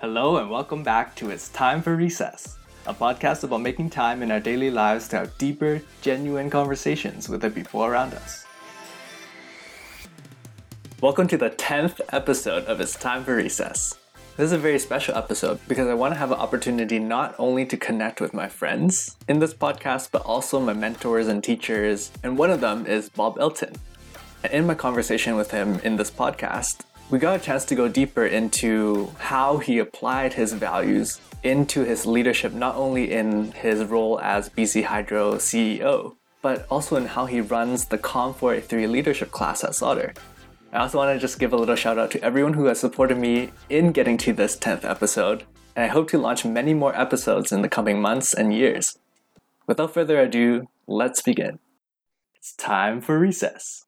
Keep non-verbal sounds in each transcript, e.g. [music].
Hello, and welcome back to It's Time for Recess, a podcast about making time in our daily lives to have deeper, genuine conversations with the people around us. Welcome to the 10th episode of It's Time for Recess. This is a very special episode because I want to have an opportunity not only to connect with my friends in this podcast, but also my mentors and teachers, and one of them is Bob Elton. And in my conversation with him in this podcast, we got a chance to go deeper into how he applied his values into his leadership, not only in his role as BC Hydro CEO, but also in how he runs the Com 483 leadership class at Sauder. I also want to just give a little shout out to everyone who has supported me in getting to this 10th episode, and I hope to launch many more episodes in the coming months and years. Without further ado, let's begin. It's time for recess.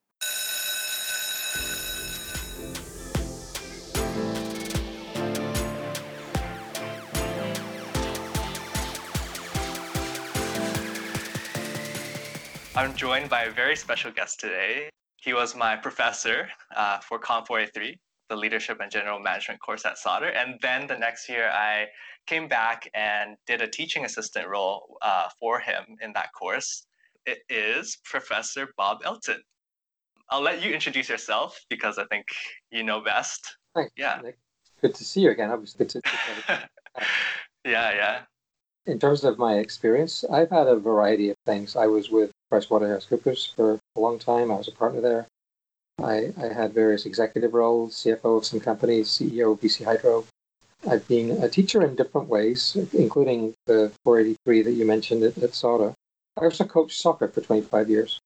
I'm joined by a very special guest today. He was my professor uh, for Com 483, the Leadership and General Management course at Sauder. And then the next year, I came back and did a teaching assistant role uh, for him in that course. It is Professor Bob Elton. I'll let you introduce yourself because I think you know best. Thanks. Yeah. Nick. Good to see you again. Obviously, good to, [laughs] yeah, yeah. In terms of my experience, I've had a variety of things. I was with PricewaterhouseCoopers for a long time. I was a partner there. I, I had various executive roles, CFO of some companies, CEO of BC Hydro. I've been a teacher in different ways, including the 483 that you mentioned at, at Sauder. I also coached soccer for 25 years.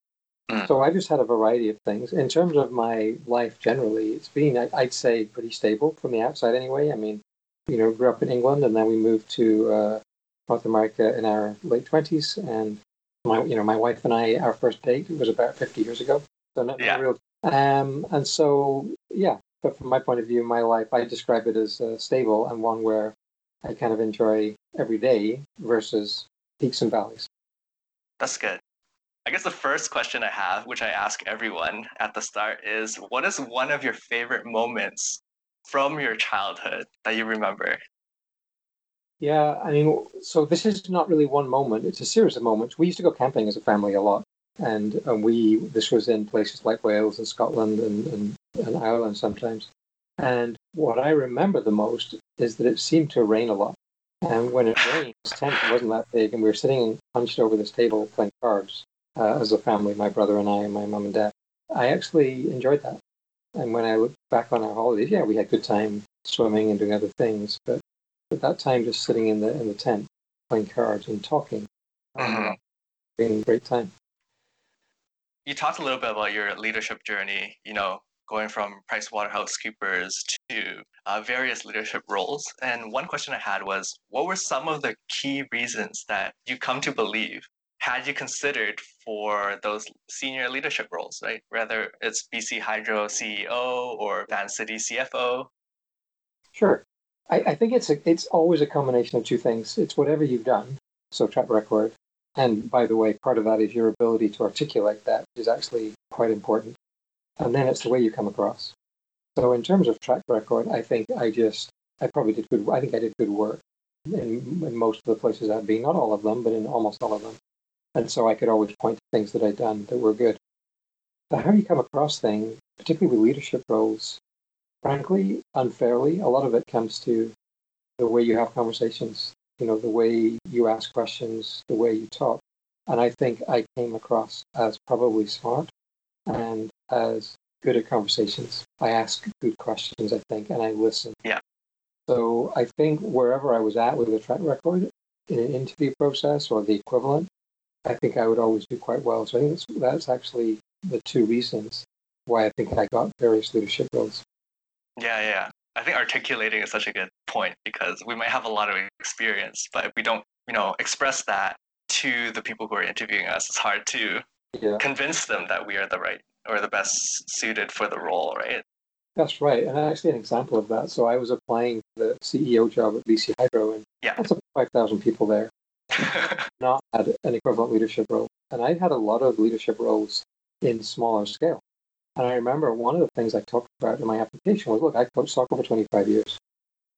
Mm. So I just had a variety of things. In terms of my life generally, it's been, I'd say, pretty stable from the outside anyway. I mean, you know, grew up in England and then we moved to uh, North America in our late 20s. And my, you know, my wife and I, our first date was about 50 years ago. So not, Yeah. not real. Um, and so, yeah, but from my point of view, my life, I describe it as uh, stable and one where I kind of enjoy every day versus peaks and valleys. That's good. I guess the first question I have, which I ask everyone at the start, is what is one of your favorite moments from your childhood that you remember? Yeah, I mean, so this is not really one moment. It's a series of moments. We used to go camping as a family a lot. And, and we, this was in places like Wales and Scotland and, and, and Ireland sometimes. And what I remember the most is that it seemed to rain a lot. And when it rained, this tent wasn't that big, and we were sitting hunched over this table playing cards uh, as a family, my brother and I, and my mum and dad. I actually enjoyed that. And when I look back on our holidays, yeah, we had good time swimming and doing other things, but at that time, just sitting in the in the tent playing cards and talking, Mhm. being a great time. You talked a little bit about your leadership journey, you know, going from Price Waterhouse PricewaterhouseCoopers to uh, various leadership roles. And one question I had was what were some of the key reasons that you come to believe had you considered for those senior leadership roles, right? Whether it's BC Hydro CEO or Vancity CFO. Sure. I, I think it's a, it's always a combination of two things. It's whatever you've done, so track record. And by the way, part of that is your ability to articulate that, is actually quite important. And then it's the way you come across. So in terms of track record, I think I just I probably did good. I think I did good work in, in most of the places I've been. Not all of them, but in almost all of them. And so I could always point to things that I'd done that were good. But how you come across things, particularly with leadership roles, frankly, unfairly, a lot of it comes to the way you have conversations, you know, the way you ask questions, the way you talk. And I think I came across as probably smart and as good at conversations. I ask good questions, I think, and I listen. Yeah. So I think wherever I was at with a track record in an interview process or the equivalent, I think I would always do quite well. So I think that's, that's actually the two reasons why I think I got various leadership roles. Yeah, yeah. I think articulating is such a good point because we might have a lot of experience, but if we don't, you know, express that to the people who are interviewing us, it's hard to Yeah. convince them that we are the right or the best suited for the role, right? That's right. And actually, an example of that. So I was applying for the CEO job at BC Hydro, and Yeah. that's about 5,000 people there, [laughs] not had an equivalent leadership role. And I had a lot of leadership roles in smaller scale. And I remember one of the things I talked about in my application was look, I coached soccer for 25 years.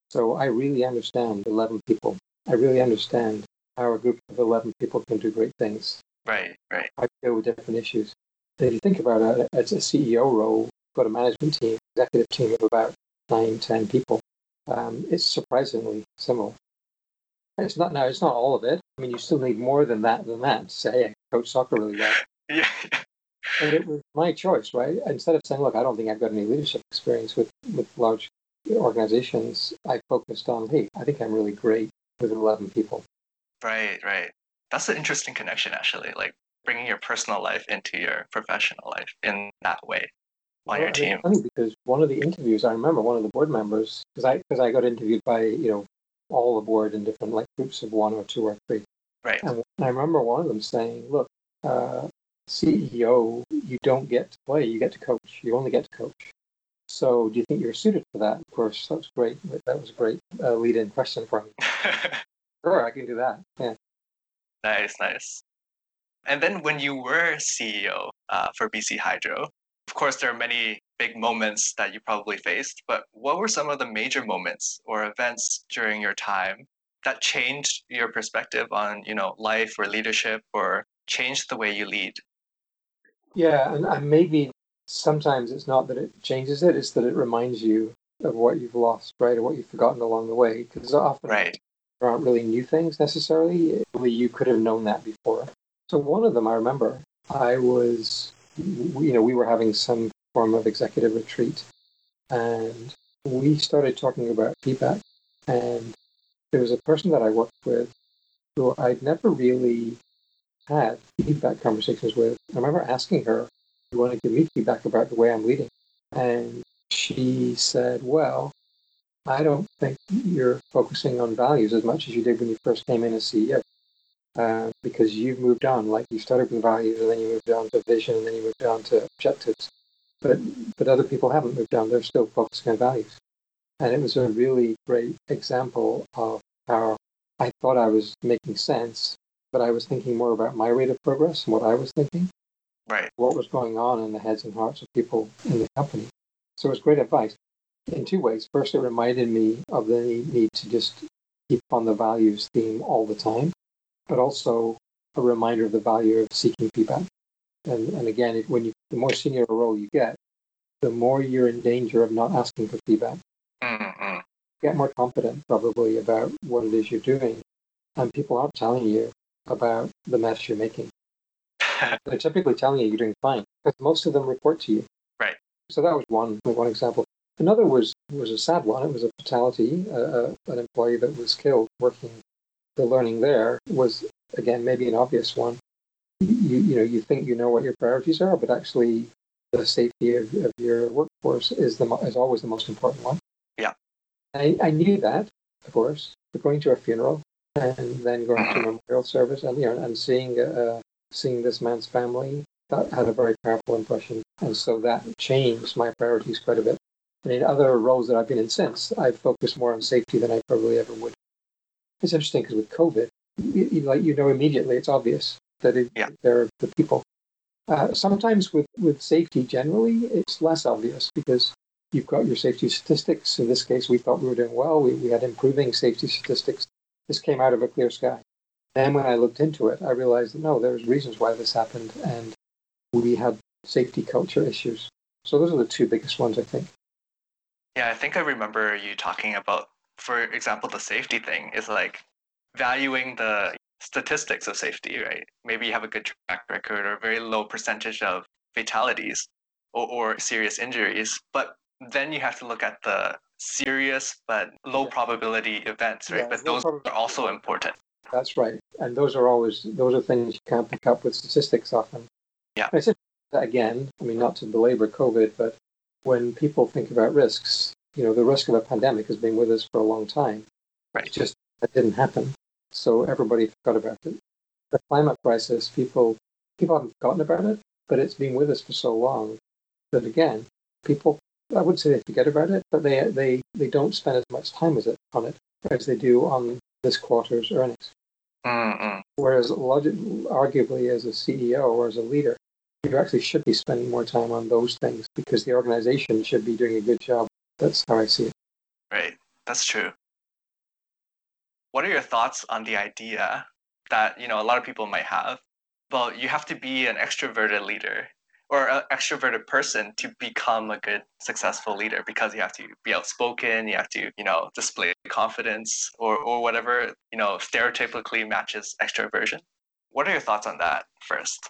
So I really understand 11 people. I really understand how a group of 11 people can do great things. Right, right. I deal with different issues. if you think about it, it's a CEO role, got a management team, executive team of about nine, ten people. Um, it's surprisingly similar. It's not now. It's not all of it. I mean, you still need more than that. Than that. Say, I coach soccer really well. [laughs] Yeah. And it was my choice, right? Instead of saying, "Look, I don't think I've got any leadership experience with with large organizations," I focused on, "Hey, I think I'm really great with 11 people." Right, right. That's an interesting connection, actually. Like bringing your personal life into your professional life in that way on well, your team. funny because one of the interviews, I remember one of the board members, because I because I got interviewed by you know all the board in different like groups of one or two or three. Right. And I remember one of them saying, "Look, uh, CEO, you don't get to play; you get to coach. You only get to coach. So, do you think you're suited for that?" Of course, that's great. That was a great uh, lead-in question for me. [laughs] sure, I can do that. Yeah. Nice, nice. And then when you were CEO uh, for BC Hydro, of course, there are many big moments that you probably faced, but what were some of the major moments or events during your time that changed your perspective on, you know, life or leadership or changed the way you lead? Yeah, and, and maybe sometimes it's not that it changes it, it's that it reminds you of what you've lost, right, or what you've forgotten along the way. Because often right. there aren't really new things necessarily. You could have known that before. So one of them I remember, I was, you know, we were having some form of executive retreat, and we started talking about feedback. And there was a person that I worked with who I'd never really had feedback conversations with. I remember asking her, "You want to give me feedback about the way I'm leading?" And she said, "Well, I don't think you're focusing on values as much as you did when you first came in as CEO." uh, because you've moved on. Like you started with values, and then you moved on to vision, and then you moved on to objectives. But but other people haven't moved on; they're still focusing on values. And it was a really great example of how I thought I was making sense, but I was thinking more about my rate of progress and what I was thinking, right? What was going on in the heads and hearts of people in the company. So it was great advice in two ways. First, it reminded me of the need to just keep on the values theme all the time but also a reminder of the value of seeking feedback. And, and again, it, when you, the more senior a role you get, the more you're in danger of not asking for feedback. Mm-hmm. Get more confident, probably, about what it is you're doing. And people aren't telling you about the mess you're making. They're typically telling you you're doing fine because most of them report to you. Right. So that was one one example. Another was was a sad one. It was a fatality. Uh, uh, an employee that was killed working the learning there was again maybe an obvious one. You you know you think you know what your priorities are, but actually the safety of, of your workforce is the is always the most important one. Yeah, I, I knew that, of course. But going to a funeral and then going to mm-hmm. memorial service and you know and seeing uh, seeing this man's family that had a very powerful impression, and so that changed my priorities quite a bit. And in other roles that I've been in since, I've focused more on safety than I probably ever would it's interesting because with COVID, you, like you know immediately, it's obvious that it, yeah. they're the people. Uh, sometimes with, with safety generally, it's less obvious because you've got your safety statistics. In this case, we thought we were doing well. We, we had improving safety statistics. This came out of a clear sky. Then when I looked into it, I realized that no, there's reasons why this happened, and we had safety culture issues. So those are the two biggest ones, I think. Yeah, I think I remember you talking about for example, the safety thing is like valuing the statistics of safety, right? Maybe you have a good track record or a very low percentage of fatalities or, or serious injuries, but then you have to look at the serious but low yeah. probability events, right? Yeah, but those are also important. That's right, and those are always those are things you can't pick up with statistics often. Yeah. Again, I mean, not to belabor COVID, but when people think about risks, you know, the risk of a pandemic has been with us for a long time. Right. It's just that didn't happen. So everybody forgot about it. The climate crisis, people people haven't forgotten about it, but it's been with us for so long that again, people I wouldn't say they forget about it, but they they, they don't spend as much time as it on it as they do on this quarter's earnings. Mm-mm. Whereas arguably as a CEO or as a leader, you actually should be spending more time on those things because the organization should be doing a good job that's how I see it. Right. That's true. What are your thoughts on the idea that, you know, a lot of people might have, Well, you have to be an extroverted leader or an extroverted person to become a good successful leader because you have to be outspoken you have to you know display confidence or, or whatever you know stereotypically matches extroversion. What are your thoughts on that first?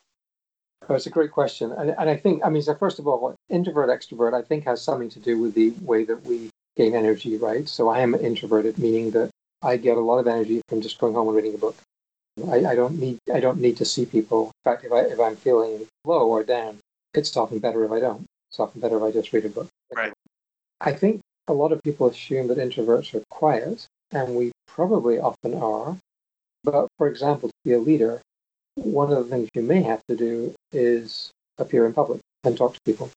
Oh, it's a great question. And, and i think i mean so first of all introvert extrovert i think has something to do with the way that we gain energy right? So i am an introverted meaning that i get a lot of energy from just going home and reading a book. I, I, don't need I don't need to see people. In fact, if I if I'm feeling low or down, it's often better if I don't. It's often better if I just read a book. Right. I think a lot of people assume that introverts are quiet, and we probably often are. But for example, to be a leader, one of the things you may have to do is appear in public and talk to people.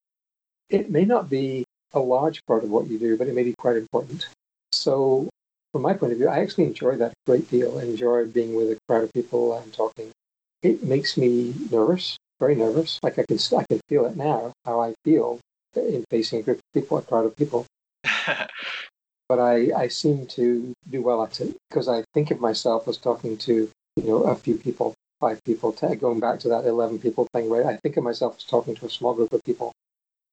It may not be a large part of what you do, but it may be quite important. So, from my point of view, I actually enjoy that a great deal. I enjoy being with a crowd of people and talking. It makes me nervous very nervous. Like I can, I can feel it now, how I feel in facing a group of people, a crowd of people. [laughs] but I, I seem to do well at it because I think of myself as talking to, you know, a few people, five people, going back to that 11 people thing, right? I think of myself as talking to a small group of people.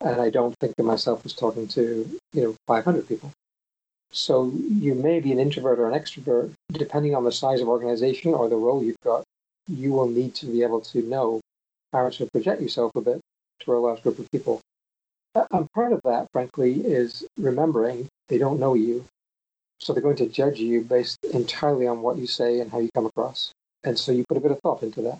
And I don't think of myself as talking to, you know, 500 people. So you may be an introvert or an extrovert, depending on the size of organization or the role you've got. You will need to be able to know how to project yourself a bit to a large group of people. And part of that, frankly, is remembering they don't know you. So they're going to judge you based entirely on what you say and how you come across. And so you put a bit of thought into that.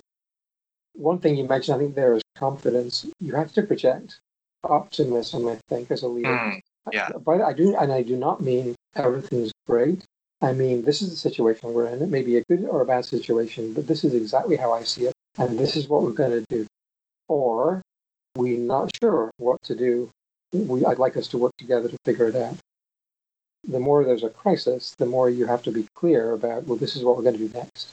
One thing you mentioned, I think, there is confidence. You have to project optimism, I think, as a leader. Mm, yeah. But I do, and I do not mean everything's great. I mean, this is the situation we're in. It may be a good or a bad situation, but this is exactly how I see it and this is what we're going to do. Or we're not sure what to do. We, I'd like us to work together to figure it out. The more there's a crisis, the more you have to be clear about, well, this is what we're going to do next.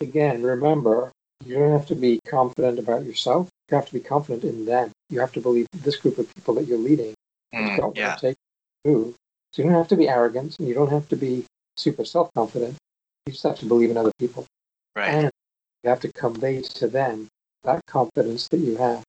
Again, remember, you don't have to be confident about yourself. You have to be confident in them. You have to believe this group of people that you're leading mm, yeah. take move. So you don't have to be arrogant and you don't have to be super self confident. You just have to believe in other people. Right. And you have to convey to them that confidence that you have.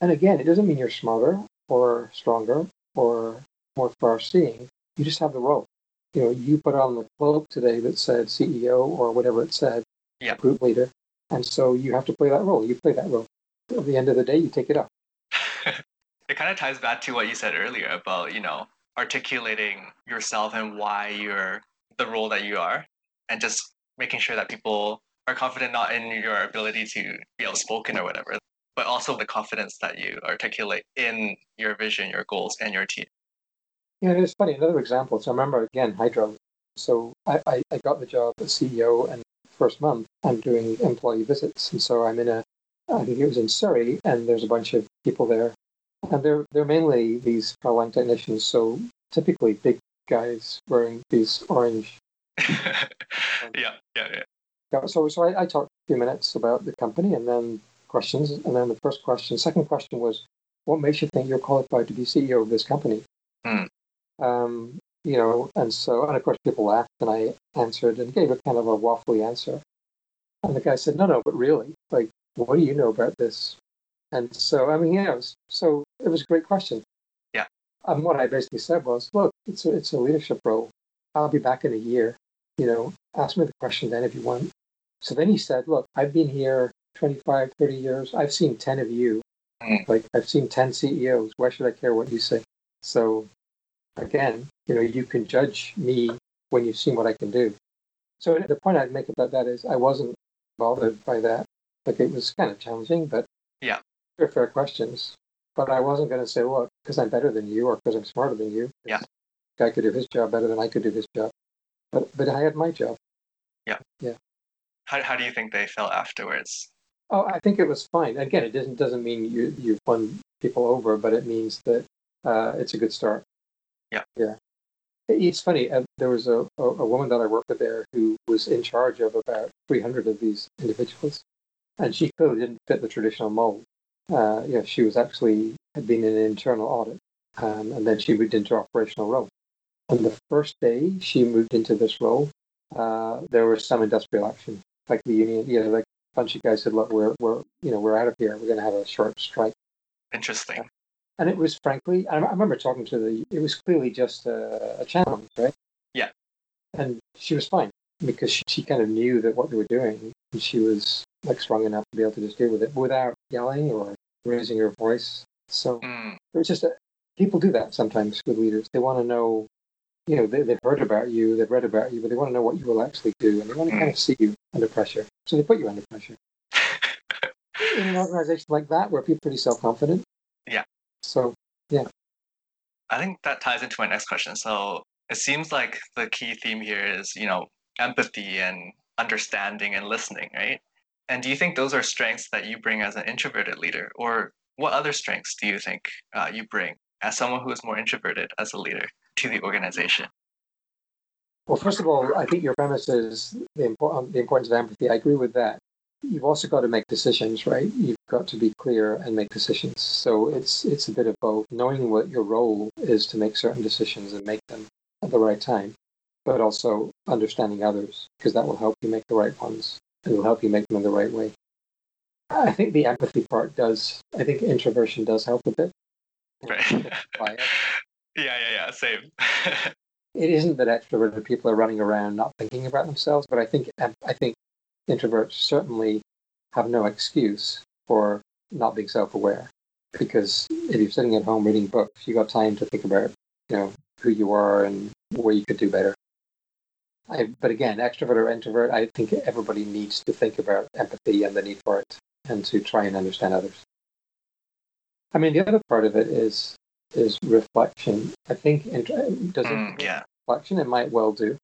And again, it doesn't mean you're smarter or stronger or more far seeing. You just have the role. You know, you put on the cloak today that said CEO or whatever it said, yeah. group leader. And so you have to play that role. You play that role. At the end of the day, you take it up. [laughs] it kind of ties back to what you said earlier about, you know, articulating yourself and why you're the role that you are and just making sure that people are confident not in your ability to be outspoken or whatever, but also the confidence that you articulate in your vision, your goals, and your team. Yeah, it's funny. Another example. So I remember again Hydro. So I, I, I got the job as CEO, and first month I'm doing employee visits, and so I'm in a I think it was in Surrey, and there's a bunch of people there, and they're they're mainly these power line technicians. So typically big guys wearing these orange. [laughs] yeah, yeah, yeah so so I, I, talked a few minutes about the company and then questions. And then the first question, second question was, what makes you think you're qualified to be CEO of this company? Mm. Um, you know, and so, and of course, people laughed, and I answered and gave a kind of a waffly answer. And the guy said, "No, no, but really, like, what do you know about this?" And so, I mean, yeah, it was, so it was a great question. Yeah. And what I basically said was, "Look, it's a, it's a leadership role. I'll be back in a year. You know, ask me the question then if you want." So then he said, Look, I've been here 25, 30 years. I've seen 10 of you. Mm. Like, I've seen 10 CEOs. Why should I care what you say? So, again, you know, you can judge me when you've seen what I can do. So, the point I'd make about that is I wasn't bothered by that. Like, it was kind of challenging, but yeah, they're fair questions. But I wasn't going to say, look, because I'm better than you or because I'm smarter than you. Yeah. Guy could do his job better than I could do his job. But, but I had my job. Yeah. Yeah. How, how do you think they felt afterwards? Oh, I think it was fine. Again, it doesn't doesn't mean you you've won people over, but it means that uh, it's a good start. Yeah, yeah. It's funny. Uh, there was a, a, a woman that I worked with there who was in charge of about 300 of these individuals, and she clearly didn't fit the traditional mold. Uh, yeah, she was actually had been in an internal audit, um, and then she moved into operational role. And the first day she moved into this role, uh, there was some industrial action, like the union, you know, like a bunch of guys said, "Look, we're we're you know we're out of here. We're going to have a short strike." Interesting. And it was frankly, I remember talking to the. It was clearly just a, a challenge, right? Yeah. And she was fine because she, she kind of knew that what they were doing, and she was like strong enough to be able to just deal with it without yelling or raising her voice. So Mm, it was just a, people do that sometimes with leaders. They want to know, you know, they, they've heard about you, they've read about you, but they want to know what you will actually do, and they want to kind of see you under pressure. So they put you under pressure. [laughs] In an organization like that, where people are pretty self confident. Yeah. So yeah. I think that ties into my next question. So it seems like the key theme here is, you know, empathy and understanding and listening, right? And do you think those are strengths that you bring as an introverted leader, or what other strengths do you think uh, you bring as someone who is more introverted as a leader to the organization? Well, first of all, I think your premise is the, import- um, the importance of empathy. I agree with that. You've also got to make decisions, right? You've got to be clear and make decisions. So it's it's a bit of both, knowing what your role is to make certain decisions and make them at the right time, but also understanding others because that will help you make the right ones and will help you make them in the right way. I think the empathy part does. I think introversion does help a bit. Right. [laughs] Yeah, yeah, yeah, same. [laughs] it isn't that extroverted people are running around not thinking about themselves, but I think um, I think introverts certainly have no excuse for not being self-aware. Because if you're sitting at home reading books, you got time to think about you know who you are and where you could do better. I, but again, extrovert or introvert, I think everybody needs to think about empathy and the need for it, and to try and understand others. I mean, the other part of it is is reflection. I think int- does it Mm, yeah. reflection, it might well do.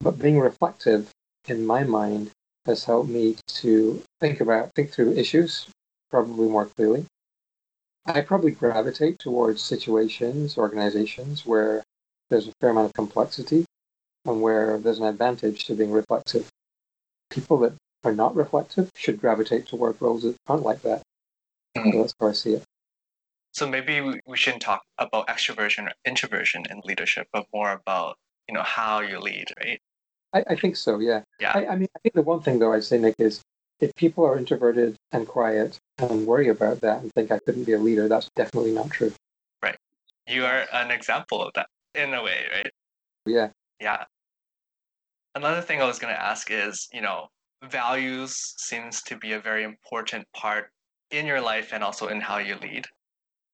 But being reflective, in my mind, has helped me to think about, think through issues probably more clearly. I probably gravitate towards situations, organizations where there's a fair amount of complexity and where there's an advantage to being reflective. People that are not reflective should gravitate toward roles that aren't like that. Mhm. So that's how I see it. So maybe we, we shouldn't talk about extroversion or introversion in leadership, but more about you know how you lead, right? I, I think so, yeah. Yeah. I, I mean, I think the one thing, though, I'd say, Nick, is if people are introverted and quiet and worry about that and think I couldn't be a leader, that's definitely not true. Right. You are an example of that in a way, right? Yeah. Yeah. Another thing I was going to ask is, you know, values seems to be a very important part in your life and also in how you lead.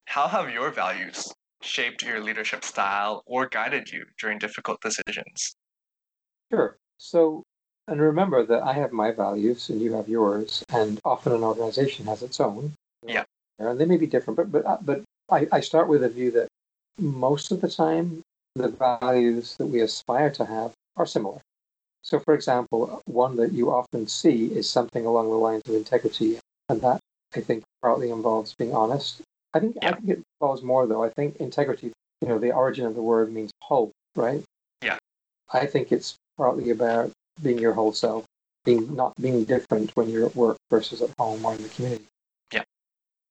How have your values shaped your leadership style or guided you during difficult decisions? Sure. So, and remember that I have my values and you have yours, and often an organization has its own. Yeah. And they may be different, but but uh, but I, I start with a view that most of the time the values that we aspire to have are similar. So, for example, one that you often see is something along the lines of integrity, and that I think partly involves being honest. I think I Yeah. think it involves more though. I think integrity, you know, the origin of the word means whole, right? Yeah. I think it's partly about being your whole self, being not being different when you're at work versus at home or in the community. Yeah.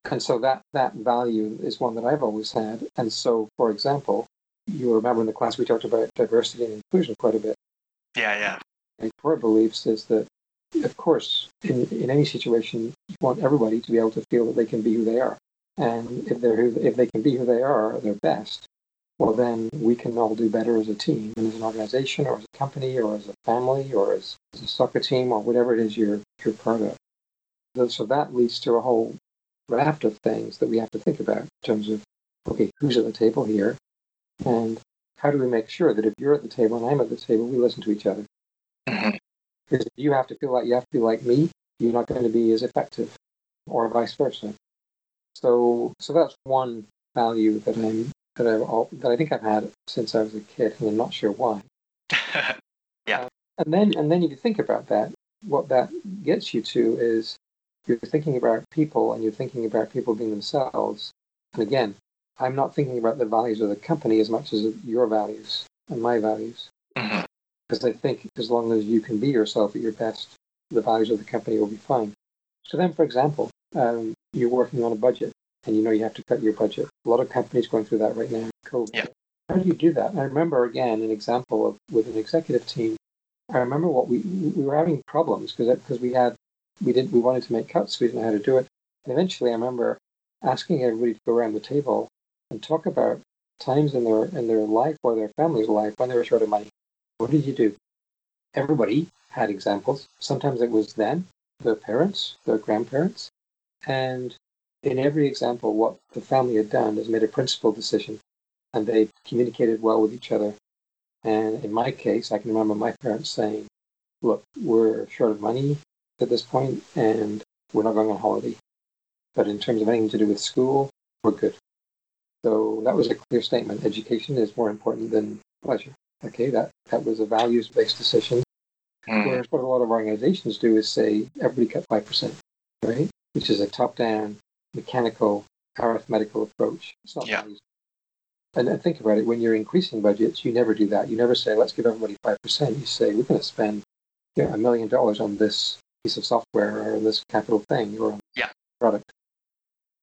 And so that that value is one that I've always had. And so, for example, you remember in the class we talked about diversity and inclusion quite a bit. Yeah, yeah. My core beliefs is that, of course, in, in any situation, you want everybody to be able to feel that they can be who they are. And if they're who, if they can be who they are, their best, well, then we can all do better as a team and as an organization or as a company or as a family or as, as a soccer team or whatever it is you're, you're part of. So- So that leads to a whole raft of things that we have to think about in terms of, okay, who's at the table here? And how do we make sure that if you're at the table and I'm at the table, we listen to each other? Mhm. Because if you have to feel like you have to be like me, you're not going to be as effective, or vice versa. So, so that's one value that I'm that I've that I think I've had since I was a kid, and I'm not sure why. [laughs] Yeah. And then, and then if you think about that, what that gets you to is you're thinking about people, and you're thinking about people being themselves. And again, I'm not thinking about the values of the company as much as your values and my values. Because I think as long as you can be yourself at your best, the values of the company will be fine. So then, for example, um, you're working on a budget and you know you have to cut your budget. A lot of companies going through that right now. COVID. Yeah. how do you do that? I remember again an example of with an executive team. I remember what we we were having problems because because we had we did we wanted to make cuts. We didn't know how to do it. And eventually, I remember asking everybody to go around the table and talk about times in their in their life or their family's life when they were short of money. What did you do? Everybody had examples. Sometimes it was them, their parents, their grandparents, and in every example, what the family had done is made a principled decision, and they communicated well with each other. And in my case, I can remember my parents saying, "Look, we're short of money at this point, and we're not going on holiday. But in terms of anything to do with school, we're good." So that was a clear statement. Education is more important than pleasure. Okay, that, that was a values based decision. Mm. Whereas what a lot of organizations do is say everybody cut 5%, right? Which is a top down, mechanical, arithmetical approach. It's not yeah. And, think about it when you're increasing budgets, you never do that. You never say, let's give everybody 5%. You say, we're going to spend you know, a million dollars on this piece of software or this capital thing or yeah. product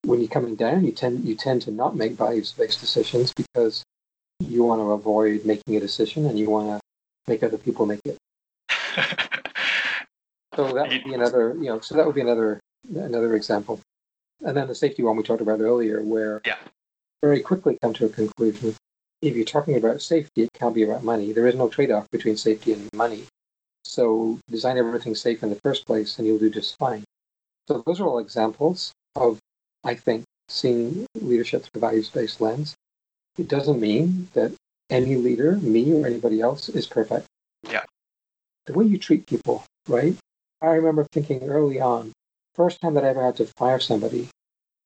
when you're coming down, you tend you tend to not make values-based decisions because you want to avoid making a decision and you want to make other people make it. [laughs] so that would be another, you know, so that would be another another example. And then the safety one we talked about earlier, where yeah. very quickly come to a conclusion. If you're talking about safety, it can't be about money. There is no trade-off between safety and money. So design everything safe in the first place, and you'll do just fine. So those are all examples of I think, seeing leadership through a values based lens. It doesn't mean that any leader, me or anybody else, is perfect. Yeah. The way you treat people, right? I remember thinking early on, first time that I ever had to fire somebody.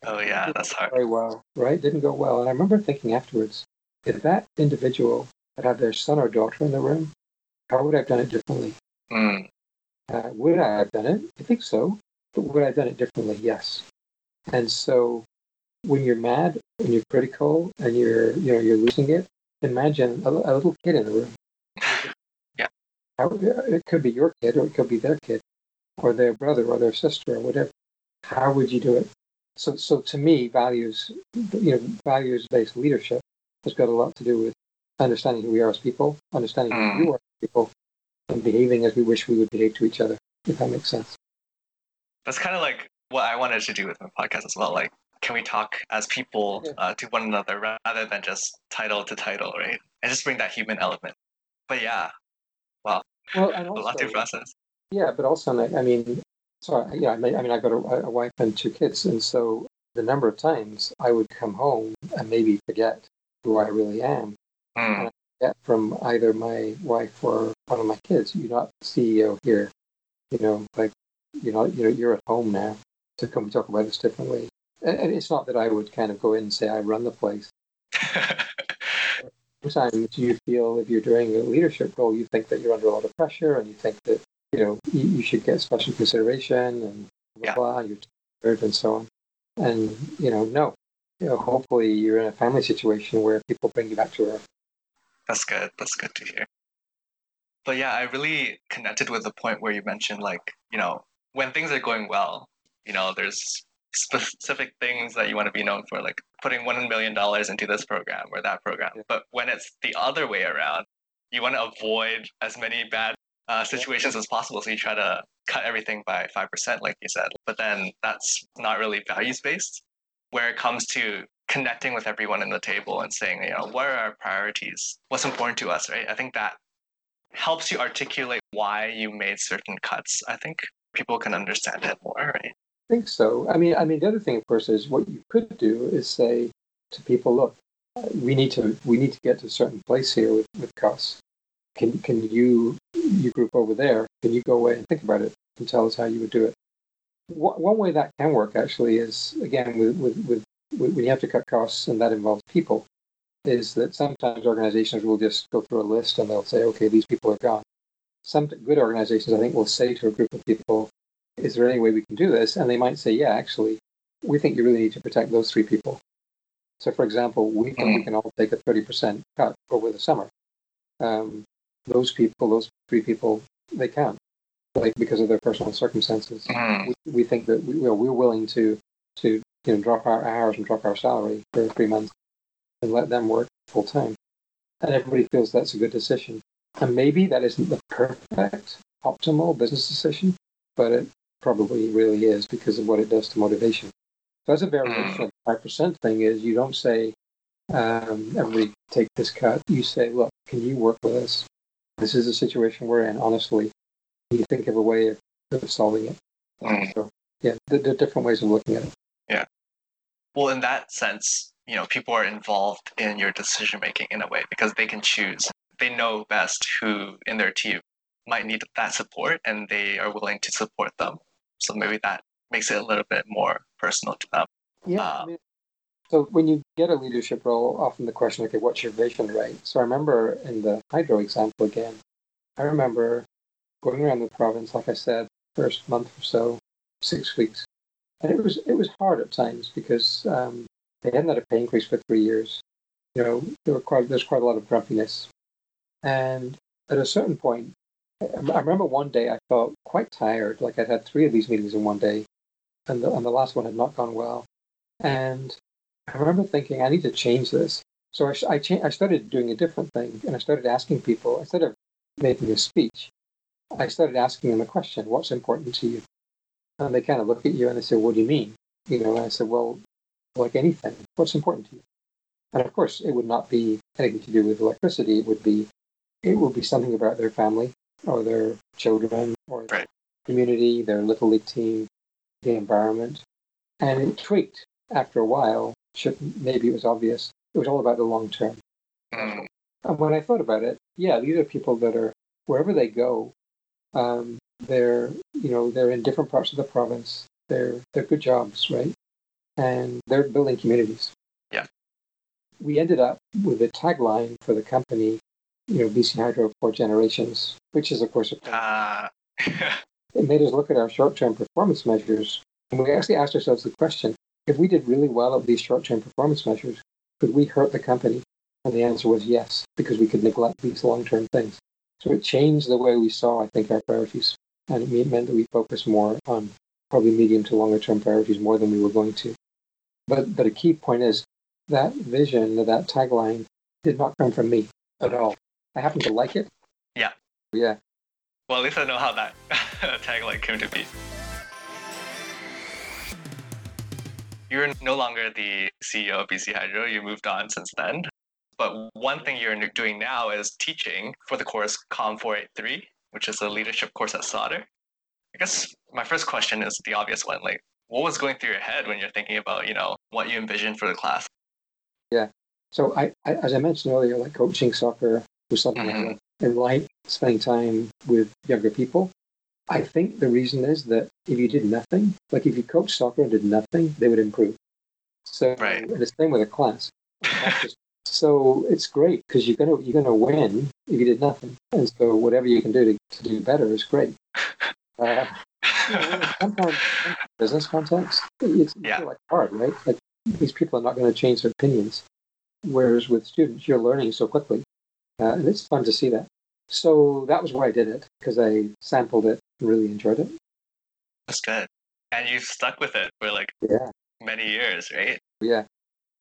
Oh, yeah, that's hard. Very well, right? Didn't go well. And I remember thinking afterwards, if that individual had had their son or daughter in the room, how would I have done it differently? Mm. Uh, would I have done it? I think so. But would I have done it differently? Yes. And so when you're mad, when you're critical, and you're you know you're losing it, imagine a, a little kid in the room. [sighs] yeah. How, it could be your kid, or it could be their kid, or their brother, or their sister, or whatever. How would you do it? So, so to me, values, you know, values-based leadership has got a lot to do with understanding who we are as people, understanding mm. who you are as people, and behaving as we wish we would behave to each other. If that makes sense. That's kind of like what I wanted to do with my podcast as well. Like, can we talk as people yeah. uh, to one another rather than just title to title, right? And just bring that human element. But yeah, wow, well, and also, [laughs] a lot to process. Yeah, but also, I mean, so yeah, I mean, I've got a, a wife and two kids, and so the number of times I would come home and maybe forget who I really am. Mm. And I get from either my wife or one of my kids, you're not CEO here. You know, like, you know, you're, you're at home now So can we talk about this differently. And it's not that I would kind of go in and say I run the place. [laughs] Sometimes you feel if you're doing a leadership role, you think that you're under a lot of pressure, and you think that you know you, you should get special consideration and blah yeah. blah, you're tired and so on. And you know, no, you know, hopefully you're in a family situation where people bring you back to earth. That's good. That's good to hear. But yeah, I really connected with the point where you mentioned like you know when things are going well, you know, there's specific things that you want to be known for, like putting one million dollars into this program or that program. Yeah. But when it's the other way around, you want to avoid as many bad uh, situations as possible. So you try to cut everything by five percent, like you said. But then that's not really values based. Where it comes to connecting with everyone in the table and saying, you know, what are our priorities? What's important to us, right? I think that helps you articulate why you made certain cuts. I think people can understand it more, right? I think so. I mean, I mean, the other thing, of course, is what you could do is say to people, "Look, we need to we need to get to a certain place here with, with costs. Can can you you group over there? Can you go away and think about it and tell us how you would do it?" One way that can work actually is again with with, with, when you have to cut costs and that involves people, is that sometimes organizations will just go through a list and they'll say, "Okay, these people are gone." Some good organizations, I think, will say to a group of people, is there any way we can do this? And they might say, yeah, actually, we think you really need to protect those three people. So, for example, we can, mm. we can all take a 30% cut over the summer. Um, those people, those three people, they can't, like because of their personal circumstances. Mm. We, we, think that we, we're willing to, to you know, drop our hours and drop our salary for three months and let them work full time. and everybody feels that's a good decision. And maybe that isn't the perfect, optimal business decision, but it probably really is because of what it does to motivation. So that's a variation of the five percent thing. Is you don't say um, everybody take this cut. You say, look, can you work with us? This is the situation we're in. Honestly, you think of a way of, of solving it. Mm. So yeah, there, there are different ways of looking at it. Yeah. Well, in that sense, you know, people are involved in your decision making in a way because they can choose. They know best who in their team might need that support and they are willing to support them. So maybe that makes it a little bit more personal to them. Yeah. Uh, I mean, so when you get a leadership role, often the question, okay, what's your vision, right? So I remember in the hydro example again, I remember going around the province, like I said, first month or so, six weeks, and it was it was hard at times because um, they hadn't had a pay increase for three years. You know, there were quite there's quite a lot of grumpiness, and at a certain point, I remember one day I felt quite tired, like I'd had three of these meetings in one day, and the, and the last one had not gone well. And I remember thinking, I need to change this. So I, I, cha- I started doing a different thing, and I started asking people, instead of making a speech, I started asking them a question What's important to you? And they kind of look at you and they say, What do you mean? You know, and I said, Well, like anything, what's important to you? And of course, it would not be anything to do with electricity. It would be, it would be something about their family or their children or their community, their little league team, the environment. And it tweaked after a while. Should, maybe it was obvious. It was all about the long term. Mm, And when I thought about it, yeah, these are people that are wherever they go, um, they're you know they're in different parts of the province. They're they're good jobs, right? And they're building communities. Yeah. We ended up with a tagline for the company, you know, BC Hydro for generations, which is of course a uh, [laughs] it made us look at our short-term performance measures, and we actually asked ourselves the question: if we did really well at these short-term performance measures, could we hurt the company? And the answer was yes, because we could neglect these long-term things. So it changed the way we saw, I think, our priorities, and it meant that we focused more on probably medium to longer-term priorities more than we were going to. But but a key point is that vision, that tagline, did not come from me at all. I happen to like it. Yeah. Yeah. well, at least I know how that [laughs] tagline came to be. You're no longer the CEO of BC Hydro. You moved on since then. But one thing you're doing now is teaching for the course COM 483, which is a leadership course at Sauder. I guess my first question is the obvious one. Like, what was going through your head when you're thinking about, you know, what you envisioned for the class? Yeah. So I, I as I mentioned earlier, like coaching soccer was something Mhm. I like spending time with younger people. I think the reason is that if you did nothing, like if you coached soccer and did nothing, they would improve. So Right. and the same with a class. [laughs] So it's great because you're gonna you're gonna win if you did nothing, and so whatever you can do to, to do better is great. [laughs] Uh, sometimes in business context, it's Yeah. like hard, right? Like these people are not going to change their opinions. Whereas with students, you're learning so quickly, uh, and it's fun to see that. So that was why I did it because I sampled it really enjoyed it. That's good. And you've stuck with it for like Yeah, many years, right? yeah,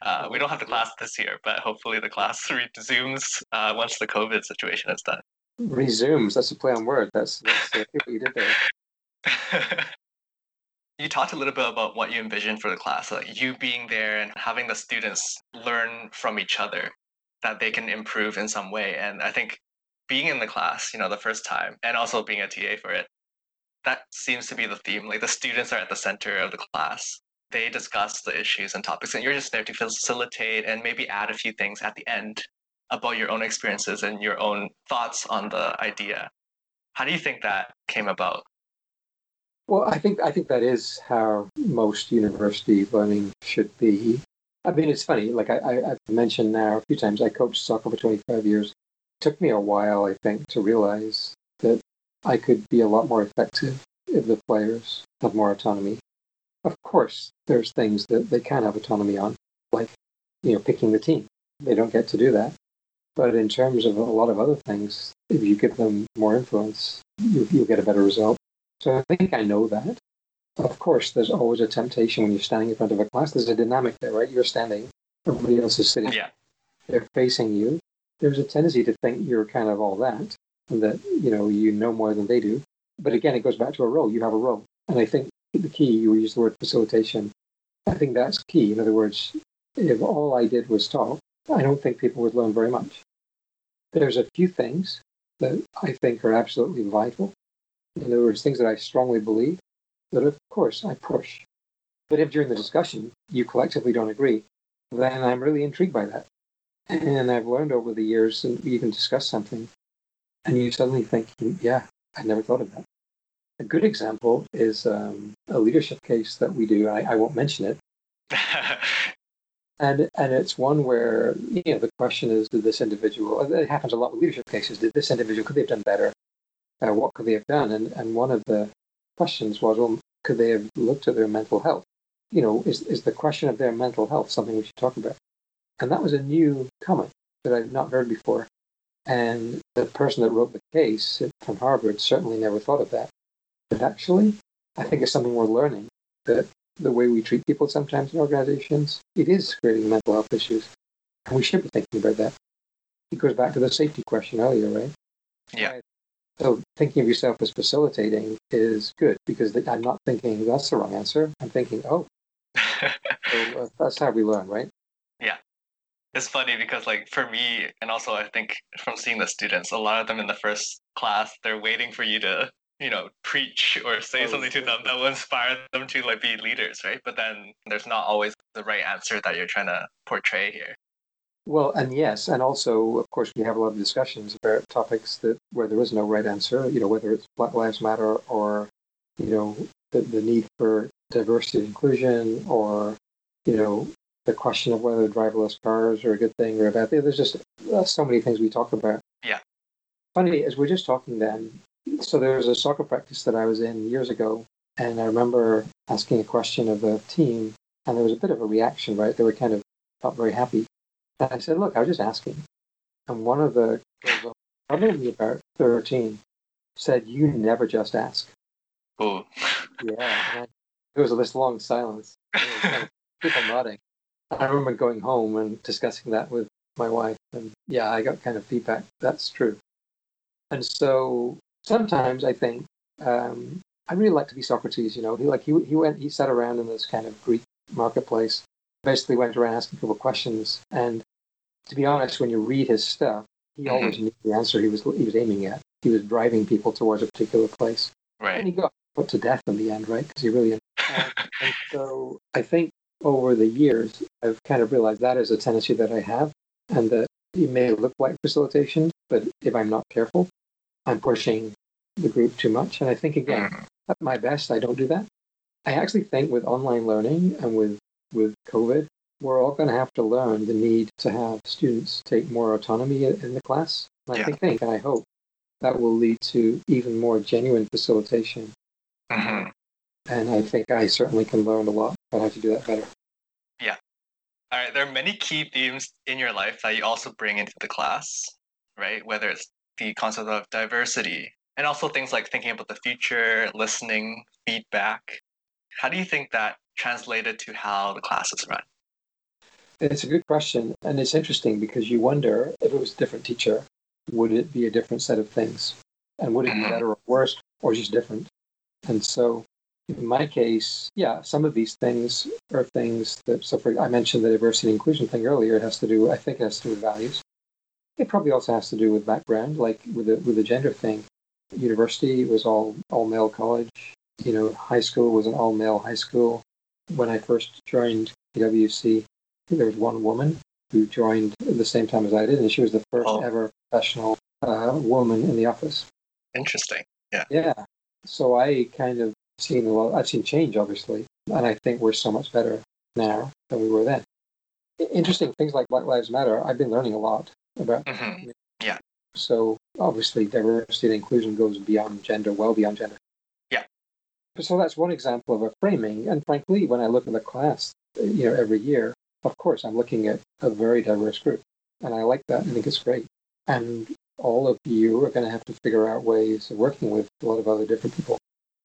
Uh, we don't have the class this year, but hopefully the class [laughs] resumes uh, once the COVID situation is done. resumes. That's a play on word. That's, that's uh, what you did there. [laughs] you talked a little bit about what you envisioned for the class, like you being there and having the students learn from each other, that they can improve in some way. And I think being in the class, you know, the first time, and also being a TA for it, that seems to be the theme. Like the students are at the center of the class. They discuss the issues and topics, and you're just there to facilitate and maybe add a few things at the end about your own experiences and your own thoughts on the idea. How do you think that came about? Well, I think I think that is how most university learning should be. I mean, it's funny. Like I, I've mentioned now a few times, I coached soccer for 25 years. It took me a while, I think, to realize I could be a lot more effective if the players have more autonomy. Of course, there's things that they can have autonomy on, like you know, picking the team. They don't get to do that. But in terms of a lot of other things, if you give them more influence, you, you'll get a better result. So I think I know that. Of course, there's always a temptation when you're standing in front of a class. There's a dynamic there, right? You're standing, everybody else is sitting. Yeah. They're facing you. there's a tendency to think you're kind of all that that, you know, you know more than they do. But again, it goes back to a role. You have a role. And I think the key, you use the word facilitation. I think that's key. In other words, if all I did was talk, I don't think people would learn very much. There's a few things that I think are absolutely vital. In other words, things that I strongly believe that, of course, I push. But if during the discussion you collectively don't agree, then I'm really intrigued by that. And I've learned over the years, and we even discuss something, and you suddenly think, yeah, I never thought of that. A good example is um, a leadership case that we do. I, I won't mention it. [laughs] and and it's one where you know the question is, did this individual? It happens a lot with leadership cases. Did this individual could they have done better? Uh, what could they have done? And and one of the questions was, well, could they have looked at their mental health? You know, is is the question of their mental health something we should talk about? And that was a new comment that I'd not heard before. And the person that wrote the case from Harvard certainly never thought of that. But actually, I think it's something we're learning that the way we treat people sometimes in organizations, it is creating mental health issues. And we should be thinking about that. It goes back to the safety question earlier, right? Yeah. So thinking of yourself as facilitating is good because I'm not thinking that's the wrong answer. I'm thinking, oh, [laughs] so uh, that's how we learn, right? It's funny because like for me and also i think from seeing the students a lot of them in the first class they're waiting for you to you know preach or say oh, something to them that will inspire them to like be leaders right? But then there's not always the right answer that you're trying to portray here. Well and yes and also of course we have a lot of discussions about topics that where there is no right answer you know whether it's black lives matter or you know the, the need for diversity and inclusion or you know the question of whether driverless cars are a good thing or a bad thing. There's just so many things we talk about. Yeah. Funny, as we're just talking then, so there was a soccer practice that I was in years ago, and I remember asking a question of the team, and there was a bit of a reaction, right? They were kind of not very happy. And I said, Look, I was just asking. And one of the girls, probably about 13, said, You never just ask. Oh. yeah. I, there was this long silence. [laughs] Kind of people nodding. I remember going home and discussing that with my wife, and yeah, I got kind of feedback. That's true. And so sometimes I think um, I really like to be Socrates. You know, he like he he went he sat around in this kind of Greek marketplace, basically went around asking people questions. And to be honest, when you read his stuff, he mm-hmm. always knew the answer he was he was aiming at. He was driving people towards a particular place, right? And he got put to death in the end, right? Because he really. and so I think over the years, I've kind of realized that is a tendency that I have, and that it may look like facilitation, but if I'm not careful, I'm pushing the group too much. And I think, again, mm-hmm. at my best, I don't do that. I actually think with online learning and with, with COVID, we're all going to have to learn the need to have students take more autonomy in the class. And yeah. I think, and I hope that will lead to even more genuine facilitation. Mm-hmm. And I think I certainly can learn a lot on how to do that better. Yeah. All right. There are many key themes in your life that you also bring into the class, right? Whether it's the concept of diversity and also things like thinking about the future, listening, feedback. How do you think that translated to how the class is run? It's a good question. And it's interesting because you wonder if it was a different teacher, would it be a different set of things? And would it be mm-hmm. better or worse or just different? And so in my case, yeah, some of these things are things that, so for, I mentioned the diversity and inclusion thing earlier. It has to do, I think it has to do with values. It probably also has to do with background, like with the, with the gender thing. University was all, all male college. You know, high school was an all male high school. When I first joined PwC, there was one woman who joined at the same time as I did, and she was the first oh. ever professional uh, woman in the office. Interesting. Yeah. Yeah. So I kind of seen a lot. I've seen change, obviously, and I think we're so much better now than we were then. Interesting things like Black Lives Matter. I've been learning a lot about. Mm-hmm. Yeah. So obviously, diversity and inclusion goes beyond gender, well beyond gender. Yeah. So that's one example of a framing. And frankly, when I look at the class, you know, every year, of course, I'm looking at a very diverse group, and I like that. I think it's great. And all of you are going to have to figure out ways of working with a lot of other different people.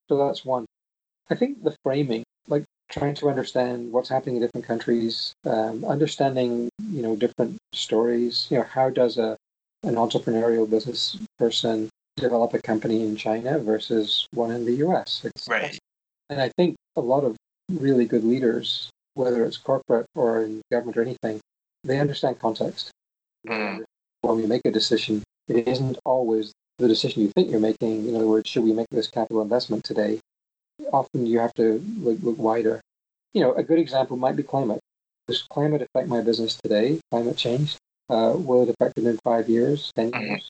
So that's one. I think the framing, like trying to understand what's happening in different countries, um, understanding you know different stories. You know, how does a an entrepreneurial business person develop a company in China versus one in the US. It's, right. And I think a lot of really good leaders, whether it's corporate or in government or anything, they understand context. Mm. When we make a decision, it isn't always the decision you think you're making. In other words, should we make this capital investment today? Often you have to look, look wider. You know, a good example might be climate. Does climate affect my business today? Climate change? Uh, will it affect it in five years, 10 mm-hmm. years?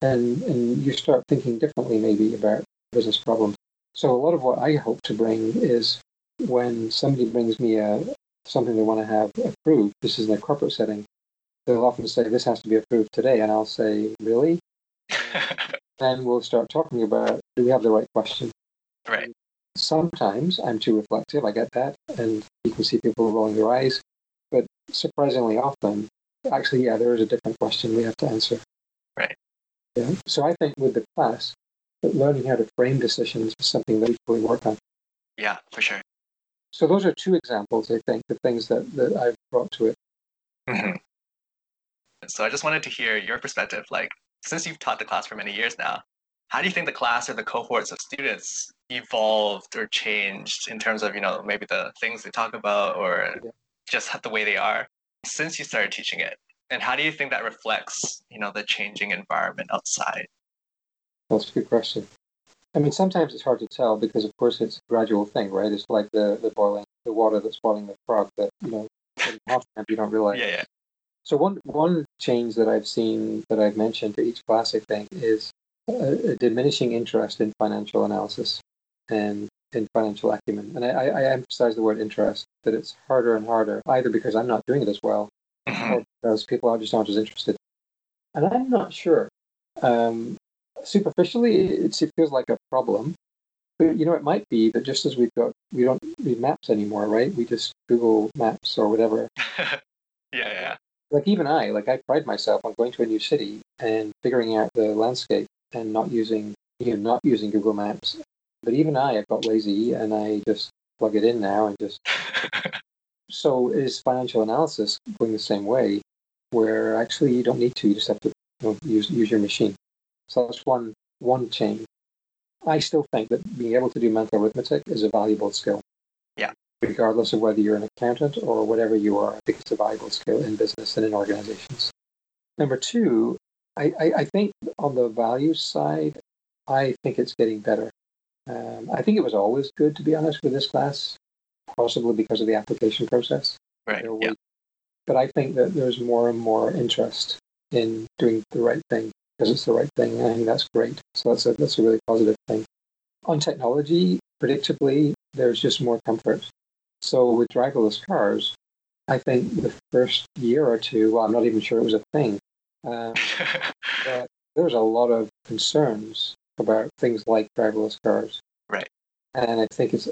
And, and you start thinking differently maybe about business problems. So a lot of what I hope to bring is when somebody brings me a, something they want to have approved, this is in a corporate setting, they'll often say, this has to be approved today. And I'll say, really? [laughs] then we'll start talking about, do we have the right question? Right. Sometimes I'm too reflective, I get that, and you can see people rolling their eyes. But surprisingly often, actually, yeah, there is a different question we have to answer. Right. Yeah. So I think with the class, that learning how to frame decisions is something that we really work on. Yeah, for sure. So those are two examples, I think, of things that, that I've brought to it. Mm-hmm. So I just wanted to hear your perspective. Like, since you've taught the class for many years now, how do you think the class or the cohorts of students evolved or changed in terms of, you know, maybe the things they talk about or just the way they are since you started teaching it? And how do you think that reflects, you know, the changing environment outside? That's a good question. I mean, sometimes it's hard to tell because, of course, it's a gradual thing, right? It's like the, the boiling, the water that's boiling the frog that, you know, half time you don't realize. Yeah, yeah. So one one change that I've seen that I've mentioned to each classic I think, is a, a diminishing interest in financial analysis and in financial acumen. And I, I, emphasize the word interest, that it's harder and harder, either because I'm not doing it as well mm-hmm. or because people are just aren't as interested. And I'm not sure. Um, superficially, it, it feels like a problem. But you know, it might be that just as we've got, we don't read maps anymore, right? We just Google Maps or whatever. [laughs] yeah, yeah. Like even I, like I pride myself on going to a new city and figuring out the landscape and not using, you know, not using Google Maps. But even I, I got lazy and I just plug it in now and just. [laughs] so is financial analysis going the same way, where actually you don't need to, you just have to you know, use use your machine. So that's one one change. I still think that being able to do mental arithmetic is a valuable skill. Regardless of whether you're an accountant or whatever you are, I think it's a valuable skill in business and in organizations. Number two, I, I, I think on the value side, I think it's getting better. Um, I think it was always good, to be honest, with this class, possibly because of the application process. Right. yeah. But I think that there's more and more interest in doing the right thing because it's the right thing. And I think that's great. So that's a, that's a really positive thing. On technology, predictably, there's just more comfort. So with driverless cars, I think the first year or two, well, I'm not even sure it was a thing, um, [laughs] but there's a lot of concerns about things like driverless cars. Right. And I think it's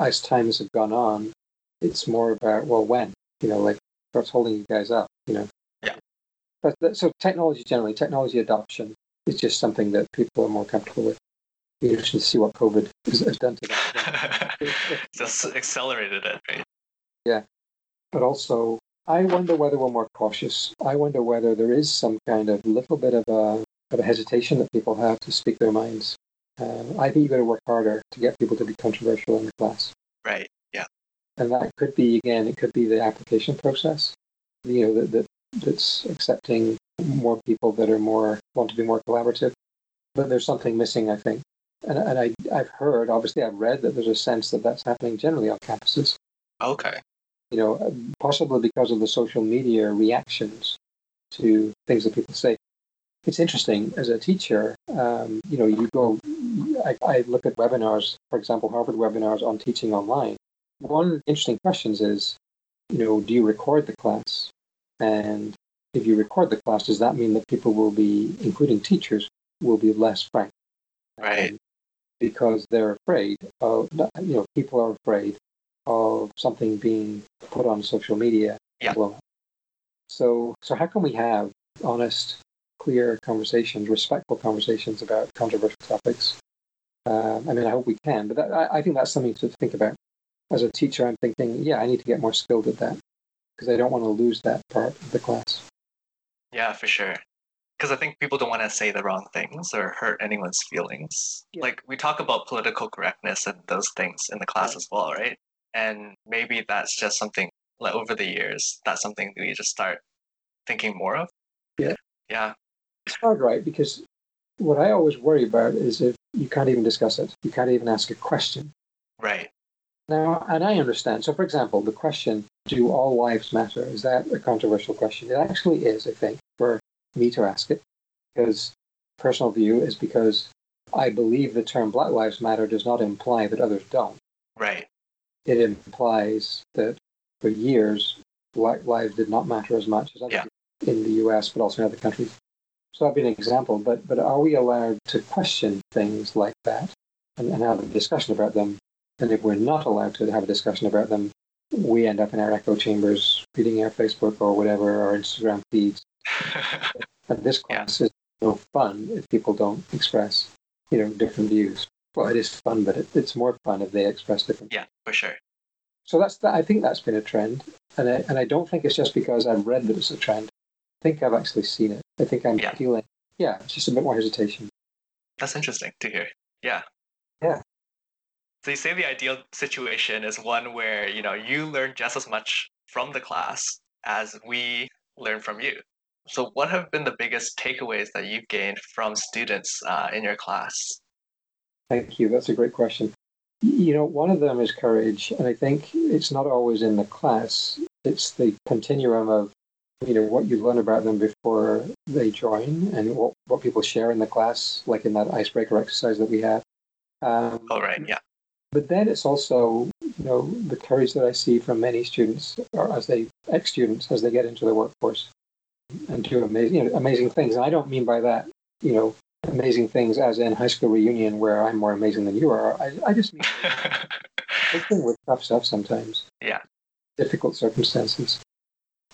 as times have gone on, it's more about well, when you know, like what's holding you guys up, you know. Yeah. But so technology generally, technology adoption is just something that people are more comfortable with. You should see what COVID has done to that. [laughs] just accelerated it, right? Yeah, but also I wonder whether we're more cautious. I wonder whether there is some kind of little bit of a of a hesitation that people have to speak their minds. Uh, I think you've got to work harder to get people to be controversial in the class. Right. Yeah. And that could be again, it could be the application process. You know, that, that that's accepting more people that are more want to be more collaborative. But there's something missing, I think. And, and I, I've heard, obviously, I've read that there's a sense that that's happening generally on campuses. Okay. You know, possibly because of the social media reactions to things that people say. It's interesting as a teacher. Um, you know, you go. I, I look at webinars, for example, Harvard webinars on teaching online. One interesting questions is, you know, do you record the class? And if you record the class, does that mean that people will be, including teachers, will be less frank? Right. Because they're afraid of, you know, people are afraid of something being put on social media. Yeah. So, so how can we have honest, clear conversations, respectful conversations about controversial topics? Um, I mean, I hope we can, but that, I, I think that's something to think about. As a teacher, I'm thinking, yeah, I need to get more skilled at that because I don't want to lose that part of the class. Yeah, for sure. Because I think people don't want to say the wrong things or hurt anyone's feelings. Yeah. Like we talk about political correctness and those things in the class Yeah. as well, right? And maybe that's just something like over the years, that's something we just start thinking more of. Yeah. Yeah. It's hard, right? Because what I always worry about is if you can't even discuss it, you can't even ask a question. Right. Now, and I understand. So, for example, the question, do all lives matter? Is that a controversial question? It actually is, I think, for me to ask it, because personal view is because I believe the term Black Lives Matter does not imply that others don't. Right. It implies that for years, Black lives did not matter as much as other Yeah. in the US, but also in other countries. So that'd be an example. But but are we allowed to question things like that and, and have a discussion about them? And if we're not allowed to have a discussion about them, we end up in our echo chambers reading our Facebook or whatever, our Instagram feeds. And this Yeah. class is no fun if people don't express, you know, different views. Well, it is fun, but it, it's more fun if they express different. yeah, for sure. So that's that. I think that's been a trend, and I, and I don't think it's just because I've read that it's a trend. I think I've actually seen it. I think I'm Yeah. feeling. Yeah, it's just a bit more hesitation. That's interesting to hear. Yeah. Yeah. So you say the ideal situation is one where, you know, you learn just as much from the class as we learn from you. So what have been the biggest takeaways that you've gained from students uh, in your class? Thank you. That's a great question. You know, one of them is courage, and I think it's not always in the class. It's the continuum of, you know, what you learn about them before they join, and what what people share in the class, like in that icebreaker exercise that we have. Um, Oh, right. Yeah. But then it's also, you know, the courage that I see from many students, or as they ex-students, as they get into the workforce and do amazing, you know, amazing things. And I don't mean by that, you know, amazing things as in high school reunion where I'm more amazing than you are. I, I just mean [laughs] working with tough stuff sometimes. Yeah. Difficult circumstances,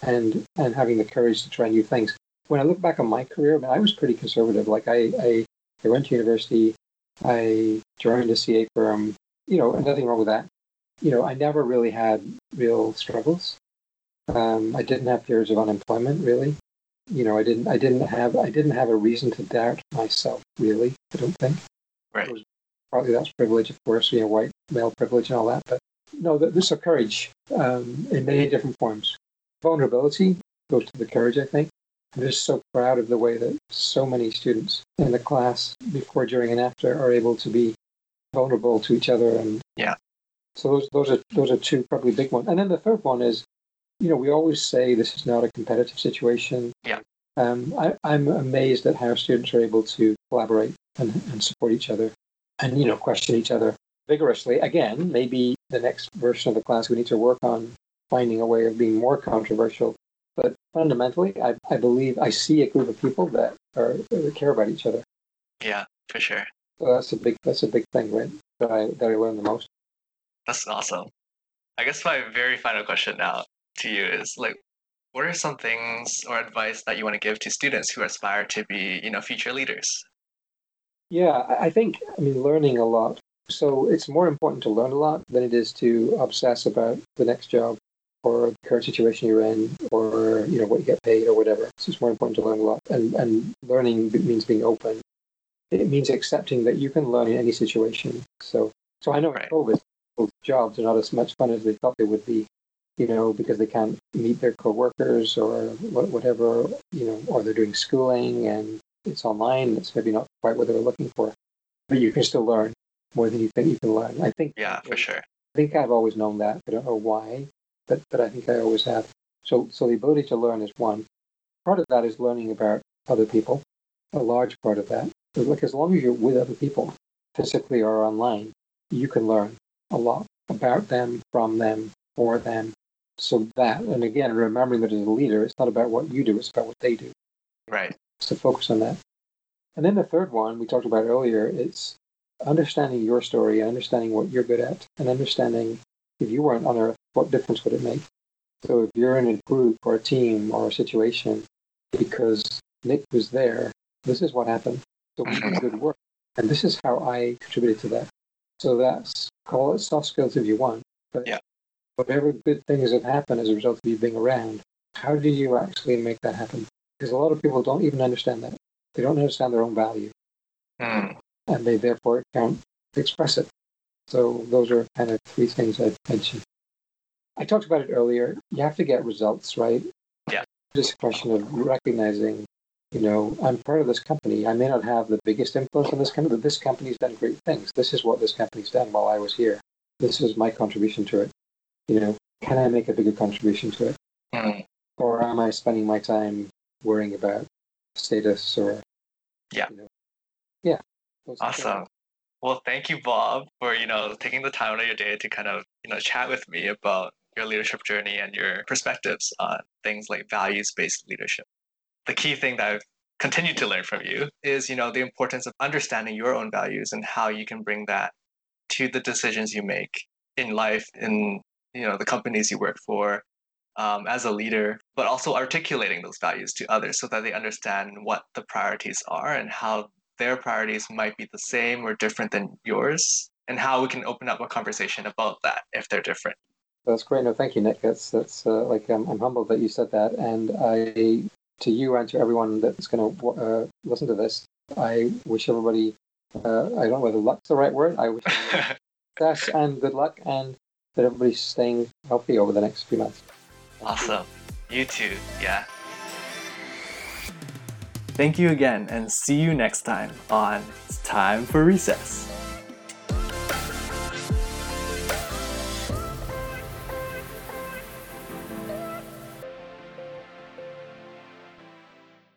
and and having the courage to try new things. When I look back on my career, I, mean, I was pretty conservative. Like I, I, I went to university, I joined a CA firm. You know, nothing wrong with that. You know, I never really had real struggles. Um, I didn't have periods of unemployment, really. You know, I didn't. I didn't have. I didn't have a reason to doubt myself, really. I don't think right. partly that's privilege, of course, you know, white male privilege and all that. But no, th- this is courage um, in many different forms. Vulnerability goes to the courage, I think. I'm just so proud of the way that so many students in the class, before, during, and after, are able to be vulnerable to each other. And Yeah. So those those are those are two probably big ones. And then the third one is, you know, we always say this is not a competitive situation. Yeah. Um, I, I'm amazed at how students are able to collaborate and, and support each other and you know question each other vigorously again maybe the next version of the class we need to work on finding a way of being more controversial but fundamentally i, I believe i see a group of people that are that care about each other Yeah, for sure. so that's a big that's a big thing right that i that i learned the most That's awesome. I guess my very final question now to you is like, what are some things or advice that you want to give to students who aspire to be, you know, future leaders? yeah I- think i mean learning a lot. So it's more important to learn a lot than it is to obsess about the next job or the current situation you're in or you know what you get paid or whatever. So it's more important to learn a lot. And and learning means being open. It means accepting that you can learn in any situation. So so i know Right. covid jobs are not as much fun as they thought they would be you know because they can't meet their coworkers or whatever you know or they're doing schooling and it's online it's maybe not quite what they were looking for but you can still learn more than you think you can learn i think Yeah, for sure. I think I've always known that. I don't know why, but but I think I always have. So so the ability to learn is one. Part of that is learning about other people. A large part of that. Like as long as you're with other people, physically or online, you can learn a lot about them, from them, for them. So that, and again, remembering that as a leader, it's not about what you do; it's about what they do. Right. So focus on that. And then the third one we talked about earlier, it's understanding your story and understanding what you're good at and understanding if you weren't on earth, what difference would it make? So if you're in a group or a team or a situation because Nick was there, this is what happened. So we did mm-hmm. good work. And this is how I contributed to that. So that's call it soft skills if you want. But Yeah. Whatever good things have happened as a result of you being around, how do you actually make that happen? Because a lot of people don't even understand that. They don't understand their own value. Mm. And they therefore can't express it. So those are kind of three things I'd mention. I talked about it earlier. You have to get results, right? Yeah. Just a question of recognizing, you know, I'm part of this company. I may not have the biggest influence on this company, but this company's done great things. This is what this company's done while I was here. This is my contribution to it. You know, can I make a bigger contribution to it? Mm. Or am I spending my time worrying about status or Yeah. You know, yeah. things. Awesome. Well, thank you, Bob, for you know taking the time out of your day to kind of you know chat with me about your leadership journey and your perspectives on things like values-based leadership. The key thing that I've continued to learn from you is you know the importance of understanding your own values and how you can bring that to the decisions you make in life, in you know the companies you work for, um, as a leader, but also articulating those values to others so that they understand what the priorities are and how their priorities might be the same or different than yours, and how we can open up a conversation about that if they're different. That's great. No, thank you, Nick. That's that's uh, like um, I'm humbled that you said that, and I to you and to everyone that's going to uh, listen to this, I wish everybody. Uh, I don't know whether luck's the right word. I wish [laughs] success and good luck, and that everybody's staying healthy over the next few months. awesome. You too. Yeah. Thank you again, and see you next time on It's Time for Recess.